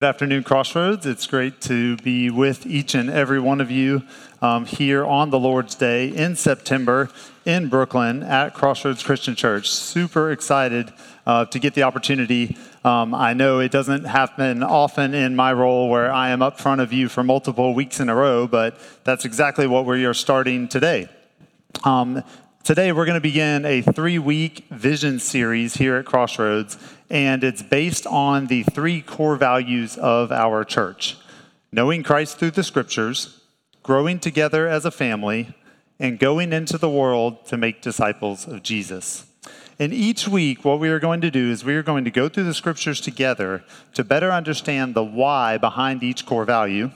Good afternoon, Crossroads. It's great to be with each and every one of you um, here on the Lord's Day in September in Brooklyn at Crossroads Christian Church. Super excited uh, to get the opportunity. Um, I know it doesn't happen often in my role where I am up front of you for multiple weeks in a row, but that's exactly what we are starting today. Um, Today, we're going to begin a three week vision series here at Crossroads, and it's based on the three core values of our church knowing Christ through the scriptures, growing together as a family, and going into the world to make disciples of Jesus. And each week, what we are going to do is we are going to go through the scriptures together to better understand the why behind each core value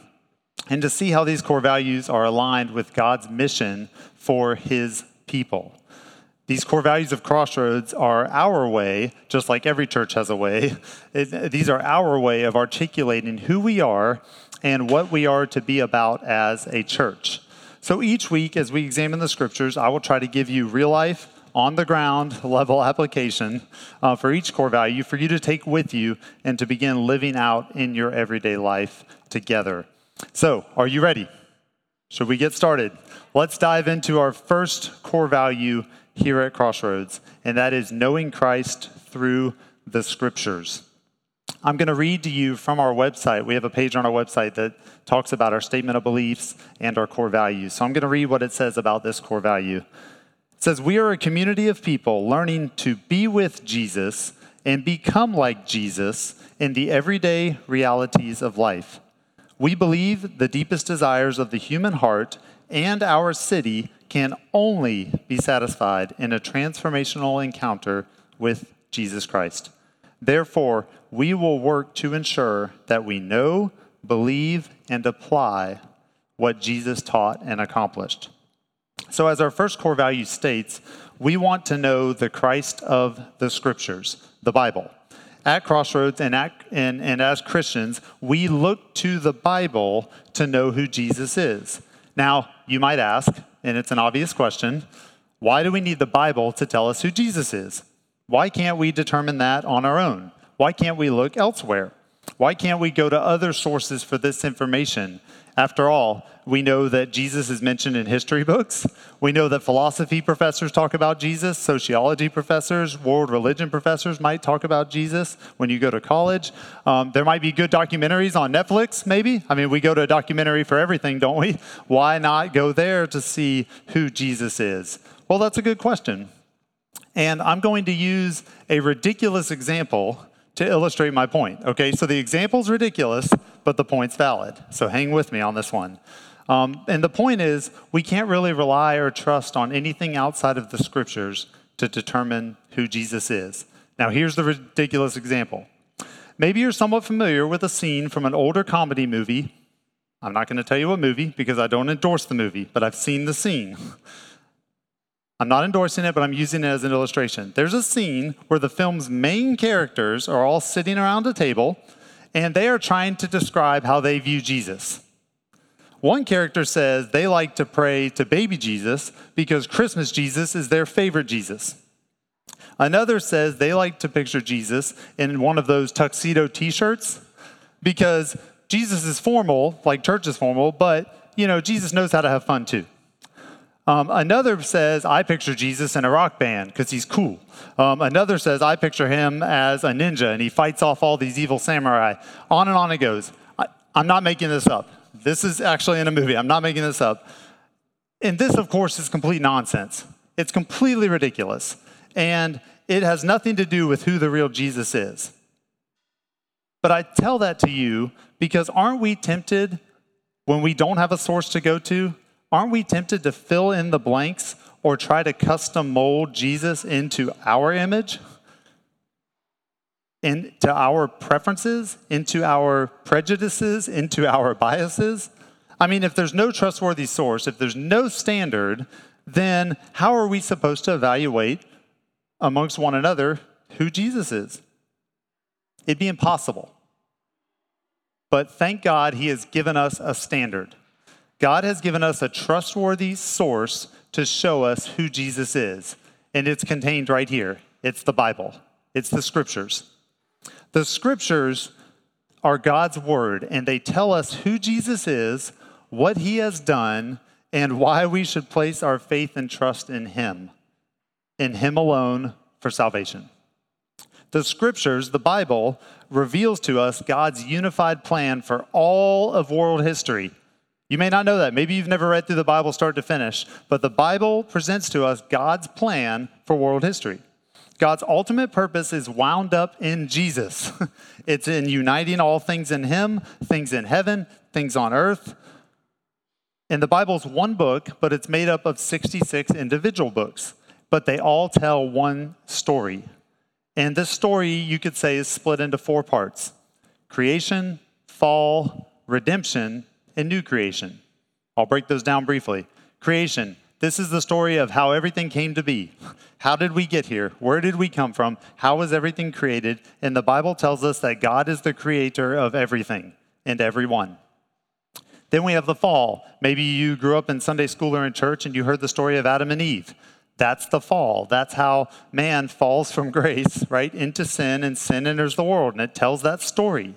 and to see how these core values are aligned with God's mission for his people. These core values of Crossroads are our way, just like every church has a way. It, these are our way of articulating who we are and what we are to be about as a church. So each week, as we examine the scriptures, I will try to give you real life, on the ground level application uh, for each core value for you to take with you and to begin living out in your everyday life together. So, are you ready? Should we get started? Let's dive into our first core value here at Crossroads, and that is knowing Christ through the scriptures. I'm going to read to you from our website. We have a page on our website that talks about our statement of beliefs and our core values. So I'm going to read what it says about this core value. It says, We are a community of people learning to be with Jesus and become like Jesus in the everyday realities of life. We believe the deepest desires of the human heart and our city can only be satisfied in a transformational encounter with Jesus Christ. Therefore, we will work to ensure that we know, believe, and apply what Jesus taught and accomplished. So, as our first core value states, we want to know the Christ of the Scriptures, the Bible. At Crossroads and, at, and, and as Christians, we look to the Bible to know who Jesus is. Now, you might ask, and it's an obvious question why do we need the Bible to tell us who Jesus is? Why can't we determine that on our own? Why can't we look elsewhere? Why can't we go to other sources for this information? After all, we know that Jesus is mentioned in history books. We know that philosophy professors talk about Jesus, sociology professors, world religion professors might talk about Jesus when you go to college. Um, there might be good documentaries on Netflix, maybe. I mean, we go to a documentary for everything, don't we? Why not go there to see who Jesus is? Well, that's a good question. And I'm going to use a ridiculous example to illustrate my point. Okay, so the example's ridiculous, but the point's valid. So hang with me on this one. Um, and the point is, we can't really rely or trust on anything outside of the scriptures to determine who Jesus is. Now, here's the ridiculous example. Maybe you're somewhat familiar with a scene from an older comedy movie. I'm not going to tell you what movie because I don't endorse the movie, but I've seen the scene. I'm not endorsing it, but I'm using it as an illustration. There's a scene where the film's main characters are all sitting around a table and they are trying to describe how they view Jesus. One character says they like to pray to baby Jesus because Christmas Jesus is their favorite Jesus. Another says they like to picture Jesus in one of those tuxedo t shirts because Jesus is formal, like church is formal, but you know, Jesus knows how to have fun too. Um, another says, I picture Jesus in a rock band because he's cool. Um, another says, I picture him as a ninja and he fights off all these evil samurai. On and on it goes. I, I'm not making this up. This is actually in a movie. I'm not making this up. And this, of course, is complete nonsense. It's completely ridiculous. And it has nothing to do with who the real Jesus is. But I tell that to you because aren't we tempted when we don't have a source to go to aren't we tempted to fill in the blanks or try to custom mold Jesus into our image? Into our preferences, into our prejudices, into our biases? I mean, if there's no trustworthy source, if there's no standard, then how are we supposed to evaluate amongst one another who Jesus is? It'd be impossible. But thank God he has given us a standard. God has given us a trustworthy source to show us who Jesus is. And it's contained right here it's the Bible, it's the scriptures. The scriptures are God's word, and they tell us who Jesus is, what he has done, and why we should place our faith and trust in him, in him alone for salvation. The scriptures, the Bible, reveals to us God's unified plan for all of world history. You may not know that. Maybe you've never read through the Bible start to finish, but the Bible presents to us God's plan for world history. God's ultimate purpose is wound up in Jesus. it's in uniting all things in Him, things in heaven, things on earth. And the Bible's one book, but it's made up of 66 individual books, but they all tell one story. And this story, you could say, is split into four parts creation, fall, redemption, and new creation. I'll break those down briefly. Creation, this is the story of how everything came to be. How did we get here? Where did we come from? How was everything created? And the Bible tells us that God is the creator of everything and everyone. Then we have the fall. Maybe you grew up in Sunday school or in church and you heard the story of Adam and Eve. That's the fall. That's how man falls from grace, right, into sin, and sin enters the world. And it tells that story.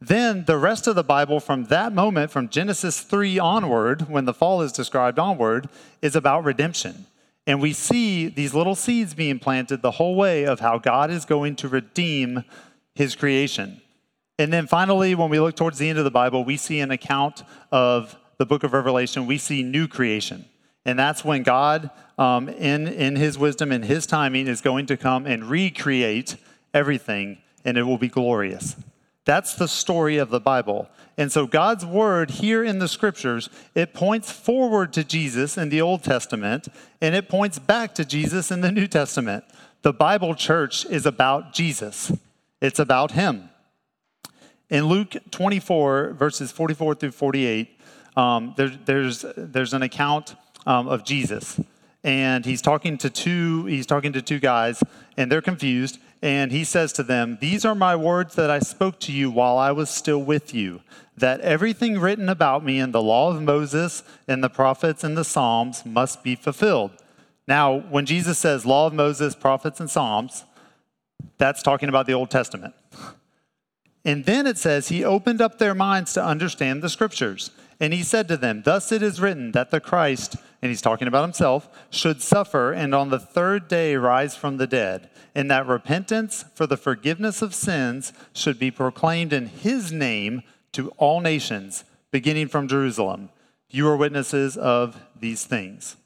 Then the rest of the Bible from that moment, from Genesis 3 onward, when the fall is described onward, is about redemption. And we see these little seeds being planted the whole way of how God is going to redeem his creation. And then finally, when we look towards the end of the Bible, we see an account of the book of Revelation. We see new creation. And that's when God, um, in, in his wisdom and his timing, is going to come and recreate everything, and it will be glorious. That's the story of the Bible. And so God's word here in the scriptures, it points forward to Jesus in the Old Testament and it points back to Jesus in the New Testament. The Bible church is about Jesus. It's about him. In Luke 24, verses 44 through 48, um, there, there's, there's an account um, of Jesus. And he's talking to two, he's talking to two guys, and they're confused and he says to them, These are my words that I spoke to you while I was still with you, that everything written about me in the law of Moses and the prophets and the Psalms must be fulfilled. Now, when Jesus says law of Moses, prophets, and Psalms, that's talking about the Old Testament. And then it says, He opened up their minds to understand the scriptures. And he said to them, Thus it is written that the Christ, and he's talking about himself, should suffer and on the third day rise from the dead, and that repentance for the forgiveness of sins should be proclaimed in his name to all nations, beginning from Jerusalem. You are witnesses of these things.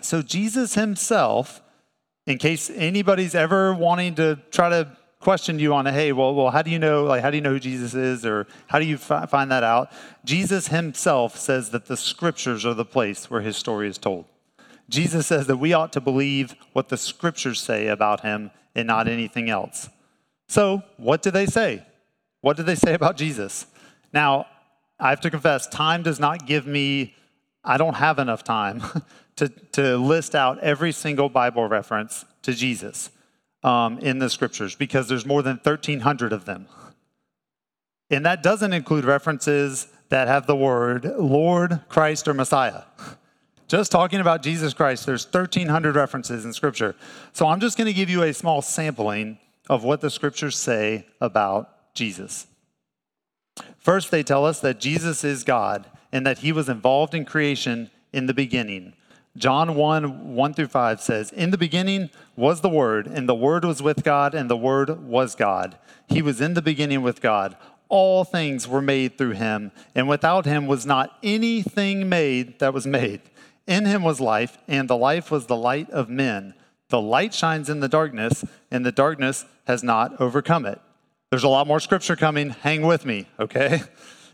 So, Jesus himself, in case anybody's ever wanting to try to questioned you on, hey, well, well, how do you know, like, how do you know who Jesus is, or how do you fi- find that out? Jesus himself says that the scriptures are the place where his story is told. Jesus says that we ought to believe what the scriptures say about him and not anything else. So, what do they say? What do they say about Jesus? Now, I have to confess, time does not give me, I don't have enough time to, to list out every single Bible reference to Jesus um, in the scriptures because there's more than 1,300 of them. And that doesn't include references that have the word Lord, Christ, or Messiah. Just talking about Jesus Christ, there's 1,300 references in Scripture. So I'm just going to give you a small sampling of what the Scriptures say about Jesus. First, they tell us that Jesus is God and that he was involved in creation in the beginning. John 1 1 through 5 says, In the beginning was the Word, and the Word was with God, and the Word was God. He was in the beginning with God. All things were made through him, and without him was not anything made that was made. In him was life, and the life was the light of men. The light shines in the darkness, and the darkness has not overcome it. There's a lot more scripture coming. Hang with me, okay?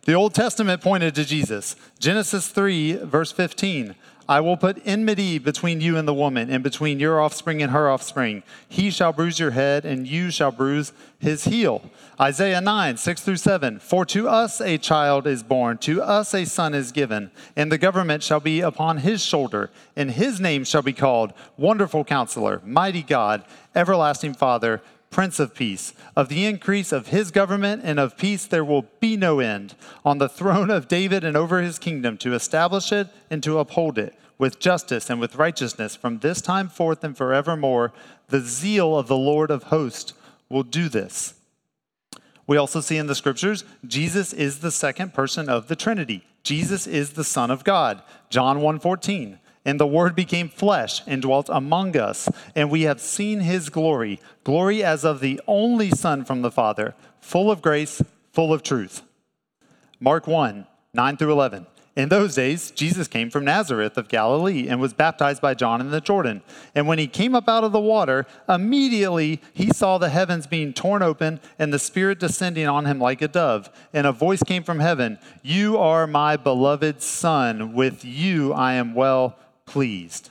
The Old Testament pointed to Jesus. Genesis 3, verse 15. I will put enmity between you and the woman, and between your offspring and her offspring. He shall bruise your head, and you shall bruise his heel. Isaiah 9, 6 through 7. For to us a child is born, to us a son is given, and the government shall be upon his shoulder, and his name shall be called Wonderful Counselor, Mighty God, Everlasting Father Prince of Peace. Of the increase of his government and of peace there will be no end on the throne of David and over his kingdom to establish it and to uphold it with justice and with righteousness from this time forth and forevermore. The zeal of the Lord of hosts will do this. We also see in the scriptures, Jesus is the second person of the Trinity. Jesus is the Son of God. John 1:14. And the Word became flesh and dwelt among us, and we have seen his glory, glory as of the only Son from the Father, full of grace, full of truth. Mark 1 9 through 11. In those days, Jesus came from Nazareth of Galilee and was baptized by John in the Jordan. And when he came up out of the water, immediately he saw the heavens being torn open and the Spirit descending on him like a dove. And a voice came from heaven You are my beloved Son. With you I am well pleased.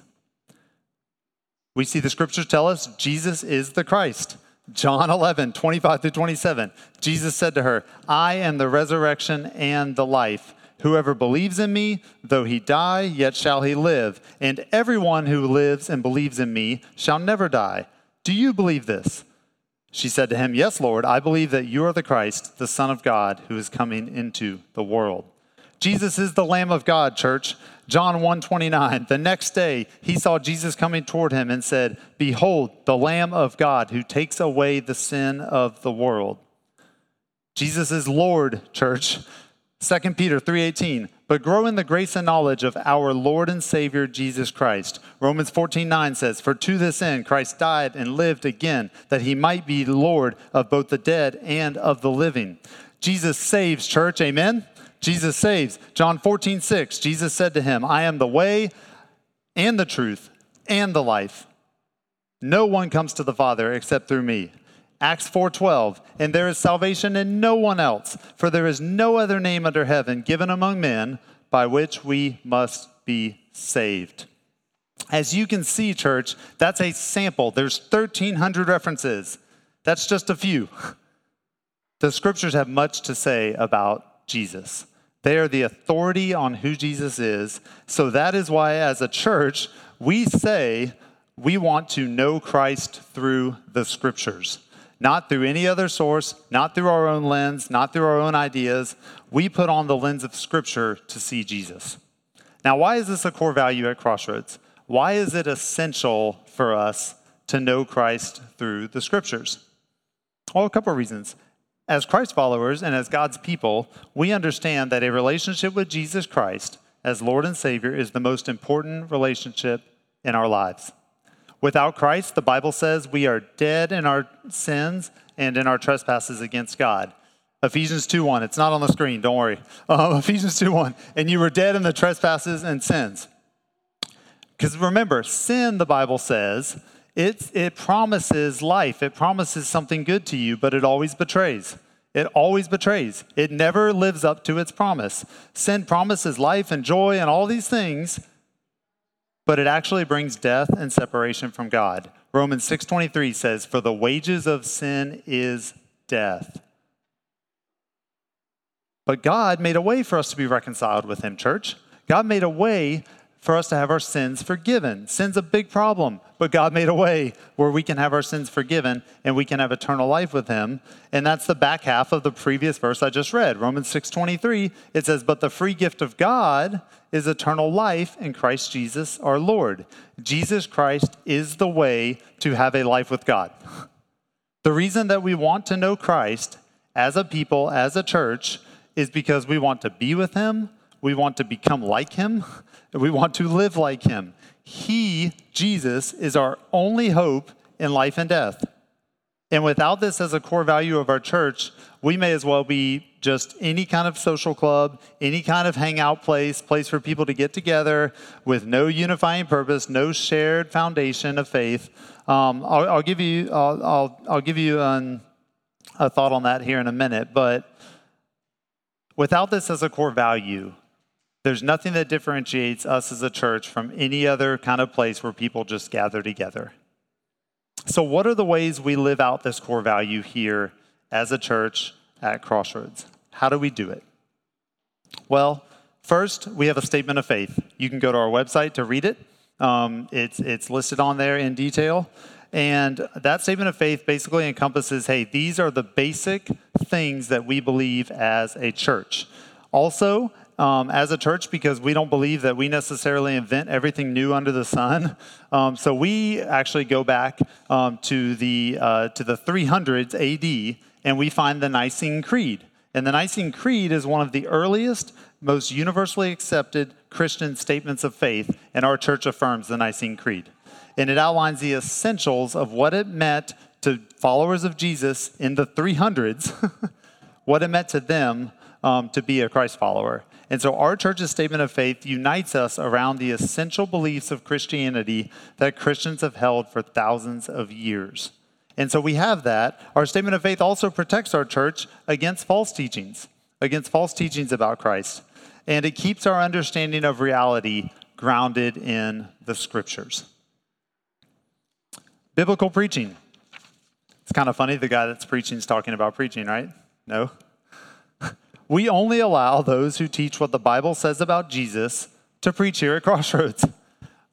We see the scriptures tell us Jesus is the Christ. John 11, 25 through 27. Jesus said to her, I am the resurrection and the life. Whoever believes in me, though he die, yet shall he live. And everyone who lives and believes in me shall never die. Do you believe this? She said to him, Yes, Lord, I believe that you are the Christ, the Son of God, who is coming into the world. Jesus is the Lamb of God, church. John 129. The next day he saw Jesus coming toward him and said, Behold, the Lamb of God who takes away the sin of the world. Jesus is Lord, church. 2 Peter 3:18 but grow in the grace and knowledge of our Lord and Savior Jesus Christ. Romans 14:9 says, "For to this end Christ died and lived again, that he might be Lord of both the dead and of the living." Jesus saves, church. Amen. Jesus saves. John 14:6, Jesus said to him, "I am the way and the truth and the life. No one comes to the Father except through me." Acts 4:12, and there is salvation in no one else, for there is no other name under heaven given among men by which we must be saved. As you can see, church, that's a sample. There's 1300 references. That's just a few. The scriptures have much to say about Jesus. They are the authority on who Jesus is. So that is why, as a church, we say we want to know Christ through the scriptures not through any other source, not through our own lens, not through our own ideas. We put on the lens of Scripture to see Jesus. Now, why is this a core value at Crossroads? Why is it essential for us to know Christ through the Scriptures? Well, a couple of reasons. As Christ followers and as God's people, we understand that a relationship with Jesus Christ as Lord and Savior is the most important relationship in our lives. Without Christ, the Bible says we are dead in our sins and in our trespasses against God. Ephesians 2:1. It's not on the screen, don't worry. Uh, Ephesians 2:1. And you were dead in the trespasses and sins. Because remember, sin, the Bible says, it, it promises life, it promises something good to you, but it always betrays. It always betrays. It never lives up to its promise. Sin promises life and joy and all these things, but it actually brings death and separation from God. Romans 6:23 says, "For the wages of sin is death." But God made a way for us to be reconciled with him, church. God made a way for us to have our sins forgiven. Sin's a big problem, but God made a way where we can have our sins forgiven and we can have eternal life with him. And that's the back half of the previous verse I just read. Romans 6:23, it says, "But the free gift of God is eternal life in Christ Jesus our Lord." Jesus Christ is the way to have a life with God. The reason that we want to know Christ as a people, as a church, is because we want to be with him, we want to become like him, we want to live like him. He, Jesus, is our only hope in life and death. And without this as a core value of our church, we may as well be just any kind of social club, any kind of hangout place, place for people to get together with no unifying purpose, no shared foundation of faith. Um, I'll, I'll, give you, I'll, I'll, I'll give you an, a thought on that here in a minute, but without this as a core value, there's nothing that differentiates us as a church from any other kind of place where people just gather together. So, what are the ways we live out this core value here as a church at Crossroads? How do we do it? Well, first, we have a statement of faith. You can go to our website to read it, um, it's, it's listed on there in detail. And that statement of faith basically encompasses hey, these are the basic things that we believe as a church. Also, um, as a church because we don't believe that we necessarily invent everything new under the sun. Um, so we actually go back um, to the uh, to the 300s AD and we find the Nicene Creed. And the Nicene Creed is one of the earliest, most universally accepted Christian statements of faith, and our church affirms the Nicene Creed. And it outlines the essentials of what it meant to followers of Jesus in the 300s, what it meant to them um, to be a Christ follower. And so our church's statement of faith unites us around the essential beliefs of Christianity that Christians have held for thousands of years. And so we have that. Our statement of faith also protects our church against false teachings, against false teachings about Christ. And it keeps our understanding of reality grounded in the scriptures. Biblical preaching. It's kind of funny the guy that's preaching is talking about preaching, right? No? We only allow those who teach what the Bible says about Jesus to preach here at Crossroads.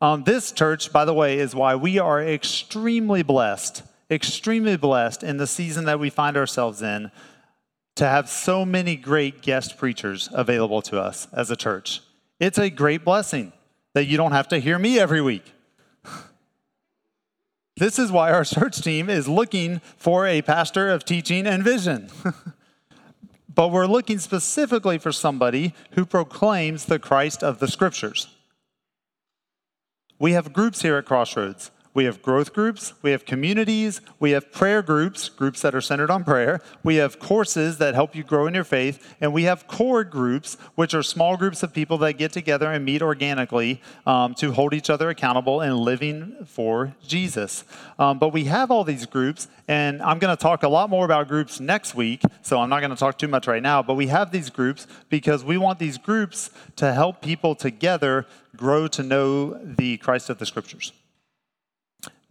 Um, this church, by the way, is why we are extremely blessed extremely blessed in the season that we find ourselves in to have so many great guest preachers available to us as a church. It's a great blessing that you don't have to hear me every week. This is why our church team is looking for a pastor of teaching and vision. but we're looking specifically for somebody who proclaims the Christ of the scriptures. We have groups here at Crossroads we have growth groups, we have communities, we have prayer groups, groups that are centered on prayer. We have courses that help you grow in your faith, and we have core groups, which are small groups of people that get together and meet organically um, to hold each other accountable and living for Jesus. Um, but we have all these groups, and I'm going to talk a lot more about groups next week, so I'm not going to talk too much right now. But we have these groups because we want these groups to help people together grow to know the Christ of the Scriptures.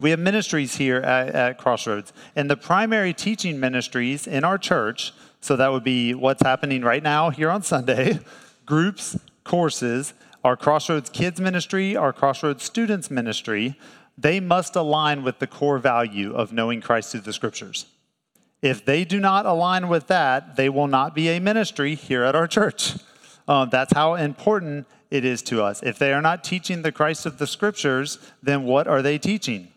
We have ministries here at, at, Crossroads, and the primary teaching ministries in our church, so that would be what's happening right now here on Sunday, groups, courses, our Crossroads Kids Ministry, our Crossroads Students Ministry, they must align with the core value of knowing Christ through the scriptures. If they do not align with that, they will not be a ministry here at our church. Um, that's how important it is to us. If they are not teaching the Christ of the scriptures, then what are they teaching?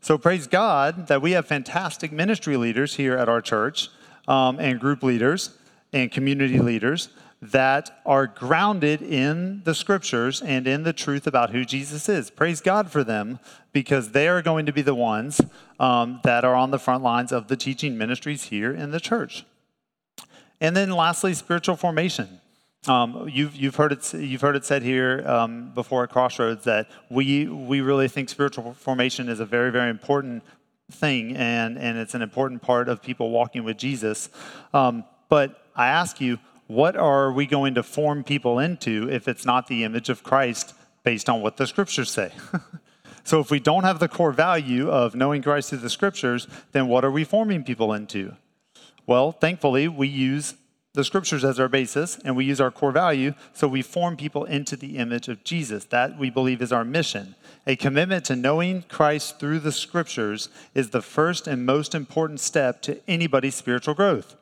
So praise God that we have fantastic ministry leaders here at our church um, and group leaders and community leaders that are grounded in the scriptures and in the truth about who Jesus is. Praise God for them because they are going to be the ones um, that are on the front lines of the teaching ministries here in the church. And then lastly, spiritual formation. Um, you've, you've, heard it, you've heard it said here um, before at Crossroads that we, we really think spiritual formation is a very, very important thing, and, and it's an important part of people walking with Jesus. Um, but I ask you, what are we going to form people into if it's not the image of Christ based on what the scriptures say? so if we don't have the core value of knowing Christ through the scriptures, then what are we forming people into? Well, thankfully, we use the scriptures as our basis and we use our core value, so we form people into the image of Jesus. That we believe is our mission. A commitment to knowing Christ through the scriptures is the first and most important step to anybody's spiritual growth.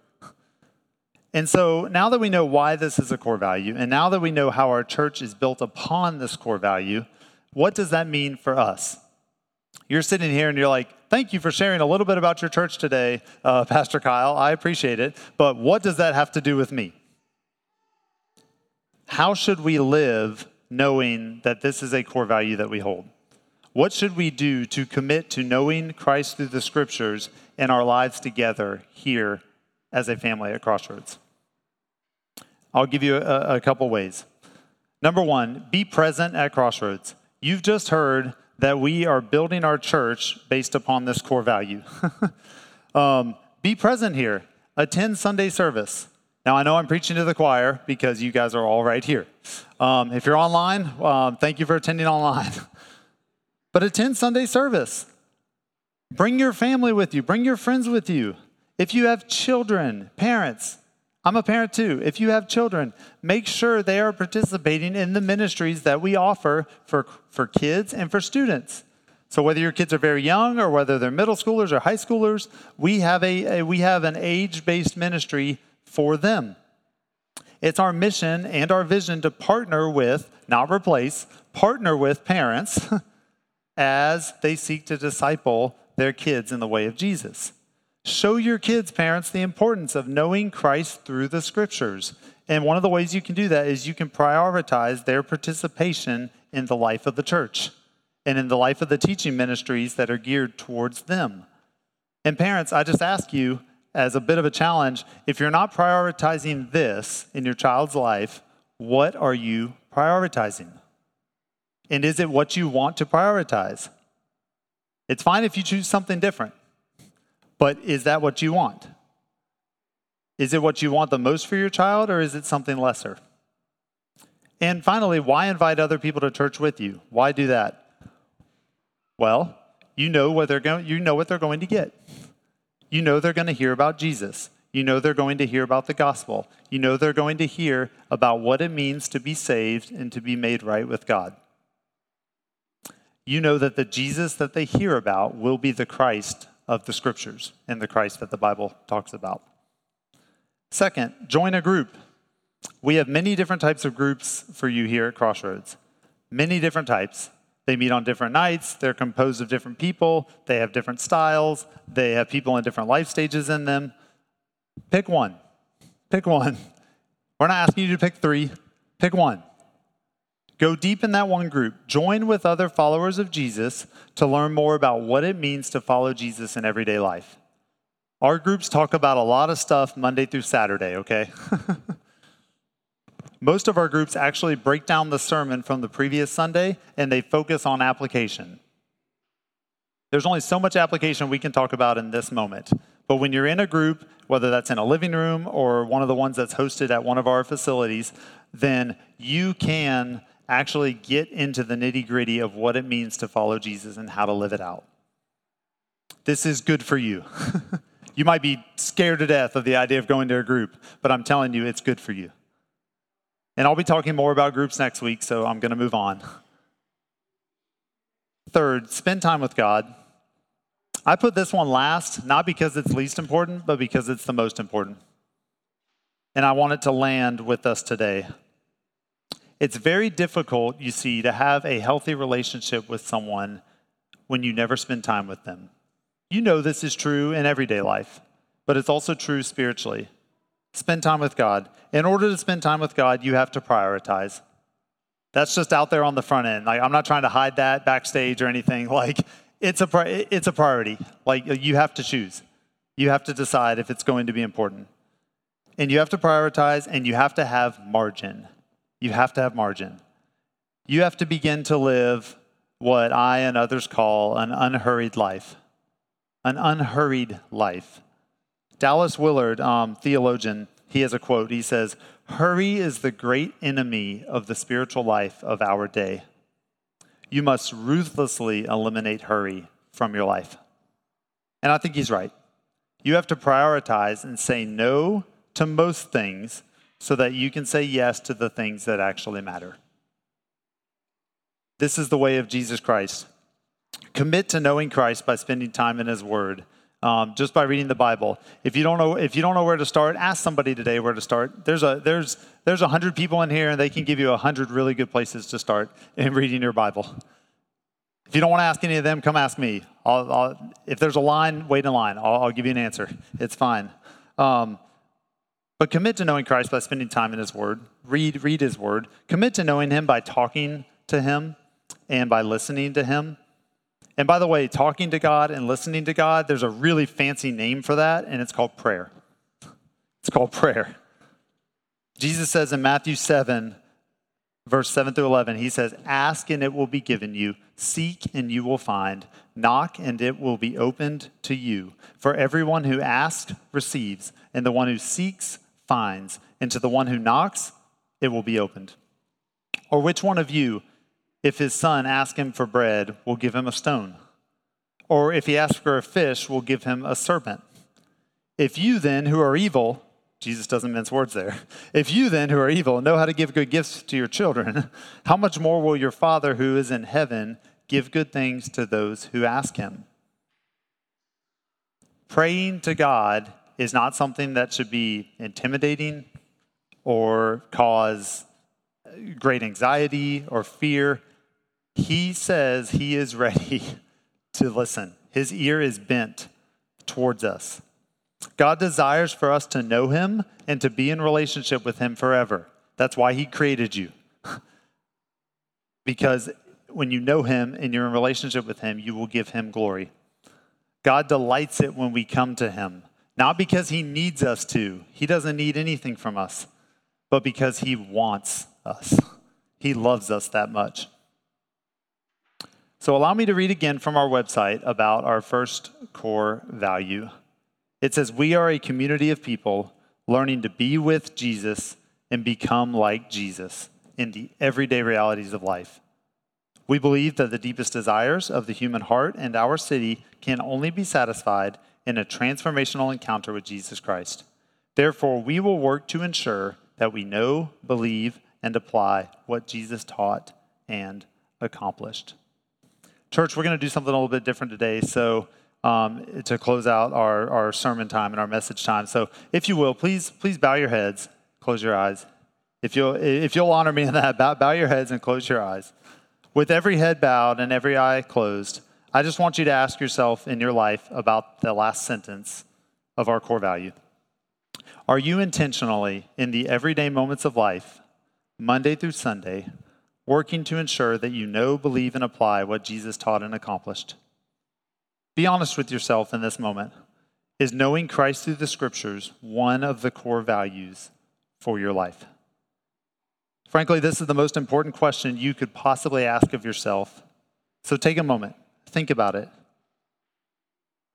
And so now that we know why this is a core value, and now that we know how our church is built upon this core value, what does that mean for us? You're sitting here and you're like, thank you for sharing a little bit about your church today, uh, Pastor Kyle. I appreciate it. But what does that have to do with me? How should we live knowing that this is a core value that we hold? What should we do to commit to knowing Christ through the scriptures in our lives together here as a family at Crossroads? I'll give you a, a couple ways. Number one, be present at Crossroads. You've just heard that we are building our church based upon this core value. um, be present here, attend Sunday service. Now, I know I'm preaching to the choir because you guys are all right here. Um, if you're online, um, thank you for attending online. but attend Sunday service. Bring your family with you, bring your friends with you. If you have children, parents, I'm a parent too. If you have children, make sure they are participating in the ministries that we offer for, for kids and for students. So whether your kids are very young or whether they're middle schoolers or high schoolers, we have a, a we have an age-based ministry for them. It's our mission and our vision to partner with, not replace, partner with parents as they seek to disciple their kids in the way of Jesus. Show your kids, parents, the importance of knowing Christ through the scriptures. And one of the ways you can do that is you can prioritize their participation in the life of the church and in the life of the teaching ministries that are geared towards them. And parents, I just ask you as a bit of a challenge if you're not prioritizing this in your child's life, what are you prioritizing? And is it what you want to prioritize? It's fine if you choose something different, but is that what you want? Is it what you want the most for your child, or is it something lesser? And finally, why invite other people to church with you? Why do that? Well, you know what they're going, you know what they're going to get. You know they're going to hear about Jesus. You know they're going to hear about the gospel. You know they're going to hear about what it means to be saved and to be made right with God. You know that the Jesus that they hear about will be the Christ of the scriptures and the Christ that the Bible talks about. Second, join a group. We have many different types of groups for you here at Crossroads. Many different types. They meet on different nights. They're composed of different people. They have different styles. They have people in different life stages in them. Pick one. Pick one. We're not asking you to pick three. Pick one. Go deep in that one group. Join with other followers of Jesus to learn more about what it means to follow Jesus in everyday life. Our groups talk about a lot of stuff Monday through Saturday, okay? Most of our groups actually break down the sermon from the previous Sunday and they focus on application. There's only so much application we can talk about in this moment. But when you're in a group, whether that's in a living room or one of the ones that's hosted at one of our facilities, then you can actually get into the nitty gritty of what it means to follow Jesus and how to live it out. This is good for you. you might be scared to death of the idea of going to a group, but I'm telling you, it's good for you. And I'll be talking more about groups next week, so I'm going to move on. Third, spend time with God. I put this one last, not because it's least important, but because it's the most important. And I want it to land with us today. It's very difficult, you see, to have a healthy relationship with someone when you never spend time with them. You know this is true in everyday life, but it's also true spiritually. Spend time with God. In order to spend time with God, you have to prioritize. That's just out there on the front end. Like I'm not trying to hide that backstage or anything. Like it's a it's a priority. Like you have to choose. You have to decide if it's going to be important. And you have to prioritize and you have to have margin. You have to have margin. You have to begin to live what I and others call an unhurried life. An unhurried life. Dallas Willard, um, theologian, he has a quote. He says, Hurry is the great enemy of the spiritual life of our day. You must ruthlessly eliminate hurry from your life. And I think he's right. You have to prioritize and say no to most things so that you can say yes to the things that actually matter. This is the way of Jesus Christ. Commit to knowing Christ by spending time in His Word, um, just by reading the Bible. If you don't know, if you don't know where to start, ask somebody today where to start. There's a there's there's a hundred people in here, and they can give you a hundred really good places to start in reading your Bible. If you don't want to ask any of them, come ask me. I'll, I'll, if there's a line, wait in line. I'll, I'll, give you an answer. It's fine. Um, but commit to knowing Christ by spending time in His Word. Read, read His Word. Commit to knowing Him by talking to Him and by listening to Him. And by the way, talking to God and listening to God, there's a really fancy name for that, and it's called prayer. It's called prayer. Jesus says in Matthew 7, verse 7 through 11, He says, Ask and it will be given you, seek and you will find, knock and it will be opened to you. For everyone who asks receives, and the one who seeks finds, and to the one who knocks, it will be opened. Or which one of you, if his son asks him for bread, will give him a stone? Or if he asks for a fish, will give him a serpent? If you then, who are evil, Jesus doesn't mince words there. If you then, who are evil, know how to give good gifts to your children, how much more will your Father who is in heaven give good things to those who ask him? Praying to God is not something that should be intimidating or cause great anxiety or fear. He says he is ready to listen. His ear is bent towards us. God desires for us to know Him and to be in relationship with Him forever. That's why He created you. because when you know Him and you're in relationship with Him, you will give Him glory. God delights it when we come to Him, not because He needs us to, He doesn't need anything from us, but because He wants us. He loves us that much. So, allow me to read again from our website about our first core value. It says, We are a community of people learning to be with Jesus and become like Jesus in the everyday realities of life. We believe that the deepest desires of the human heart and our city can only be satisfied in a transformational encounter with Jesus Christ. Therefore, we will work to ensure that we know, believe, and apply what Jesus taught and accomplished. Church, we're going to do something a little bit different today. So, um, to close out our, our sermon time and our message time. So, if you will, please please bow your heads, close your eyes. If you'll if you'll honor me in that, bow, bow your heads and close your eyes. With every head bowed and every eye closed, I just want you to ask yourself in your life about the last sentence of our core value. Are you intentionally, in the everyday moments of life, Monday through Sunday, working to ensure that you know, believe, and apply what Jesus taught and accomplished? Be honest with yourself in this moment. Is knowing Christ through the scriptures one of the core values for your life? Frankly, this is the most important question you could possibly ask of yourself. So take a moment, think about it.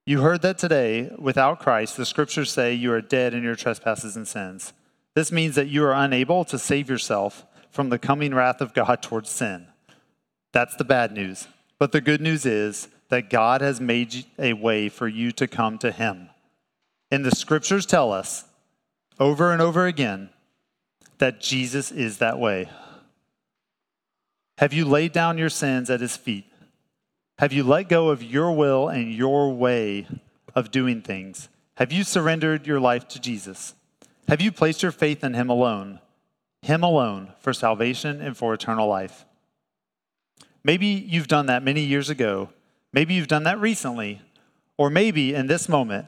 You heard that today, without Christ, the scriptures say you are dead in your trespasses and sins. This means that you are unable to save yourself from the coming wrath of God towards sin. That's the bad news. But the good news is that God has made a way for you to come to Him. And the scriptures tell us over and over again that Jesus is that way? Have you laid down your sins at his feet? Have you let go of your will and your way of doing things? Have you surrendered your life to Jesus? Have you placed your faith in him alone, him alone, for salvation and for eternal life? Maybe you've done that many years ago. Maybe you've done that recently. Or maybe in this moment,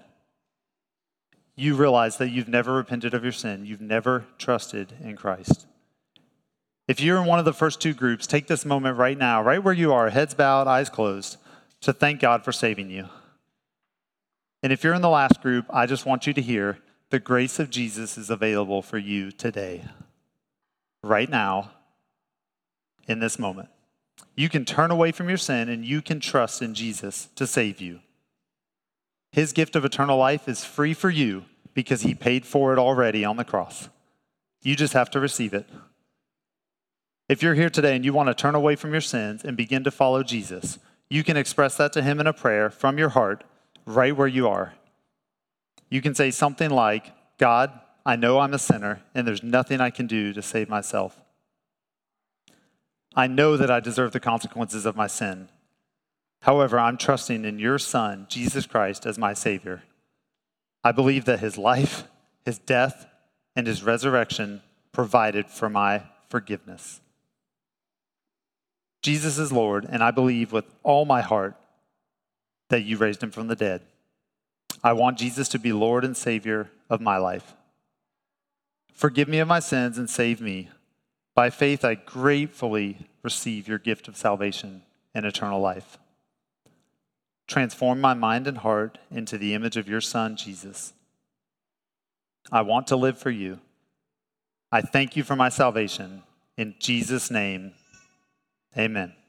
you realize that you've never repented of your sin, you've never trusted in Christ. If you're in one of the first two groups, take this moment right now, right where you are, heads bowed, eyes closed, to thank God for saving you. And if you're in the last group, I just want you to hear the grace of Jesus is available for you today, right now, in this moment. You can turn away from your sin and you can trust in Jesus to save you. His gift of eternal life is free for you because he paid for it already on the cross. You just have to receive it. If you're here today and you want to turn away from your sins and begin to follow Jesus, you can express that to him in a prayer from your heart right where you are. You can say something like, God, I know I'm a sinner and there's nothing I can do to save myself. I know that I deserve the consequences of my sin. However, I'm trusting in your Son, Jesus Christ, as my Savior. I believe that his life, his death, and his resurrection provided for my forgiveness. Jesus is Lord, and I believe with all my heart that you raised him from the dead. I want Jesus to be Lord and Savior of my life. Forgive me of my sins and save me. By faith, I gratefully receive your gift of salvation and eternal life. Transform my mind and heart into the image of your Son, Jesus. I want to live for you. I thank you for my salvation. In Jesus' name, amen.